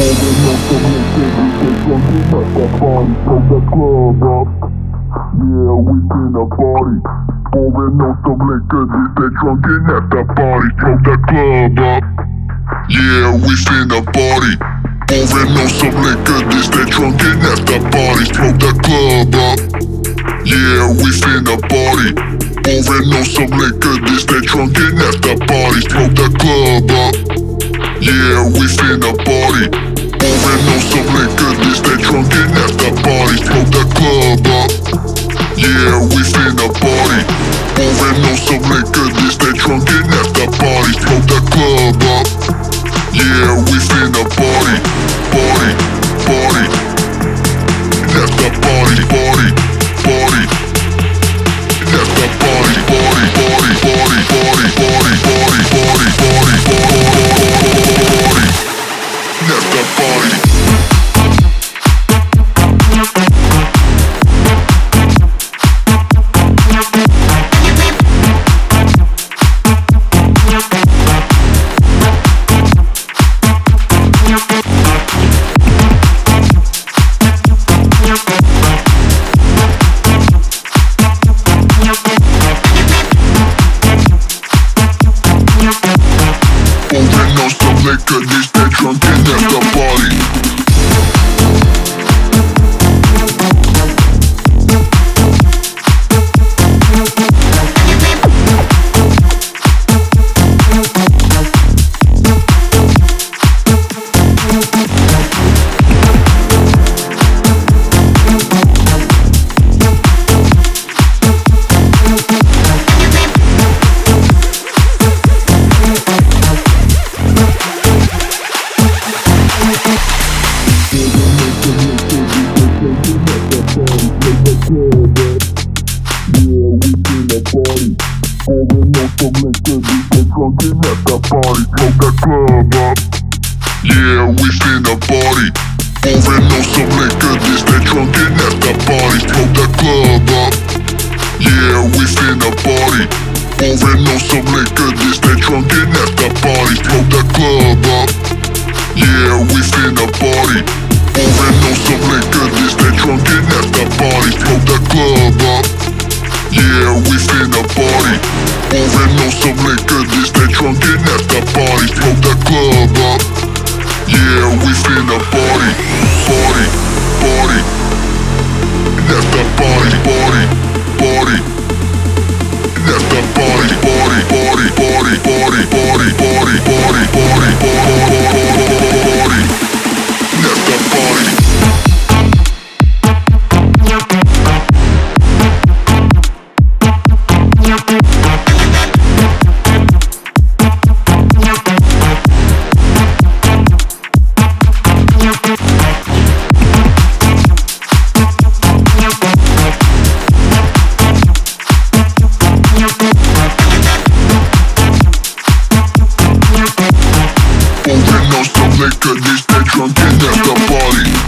Pulling on some liquor, we get drunk and at the party, blow the club up. Yeah, we finna party. Pouring on some liquor, we get drunk and at the party, blow the club up. Yeah, we finna party. Pouring on some liquor, this that drunk and at the party, blow the club up. Yeah, we finna party. Pouring on some liquor, this that drunk and at the party, blow the club up. Yeah, we finna party. so liquor list, they drunk and after party. Smoke the club up. Yeah, we finna party. Pouring on some liquor, this that drunk and at the party. at the party, blow that club up. Yeah, we in the party. Moving on some liquor, this that drunken the party, blow that club up. Yeah, we in the party. Moving on some liquor, this that drunken the party, blow that club up. Yeah, we in the party. Moving on some liquor, this that drunken the party, blow that club up. Yeah, we finna party. Pouring on some liquor, this that drunk and the party, blow the club up. Yeah, we finna party, party, party. At the party, party, party. At the party, party, party, party, party, party, party, party, party, party, party. Holding no stop liquor, this day drunk and after party.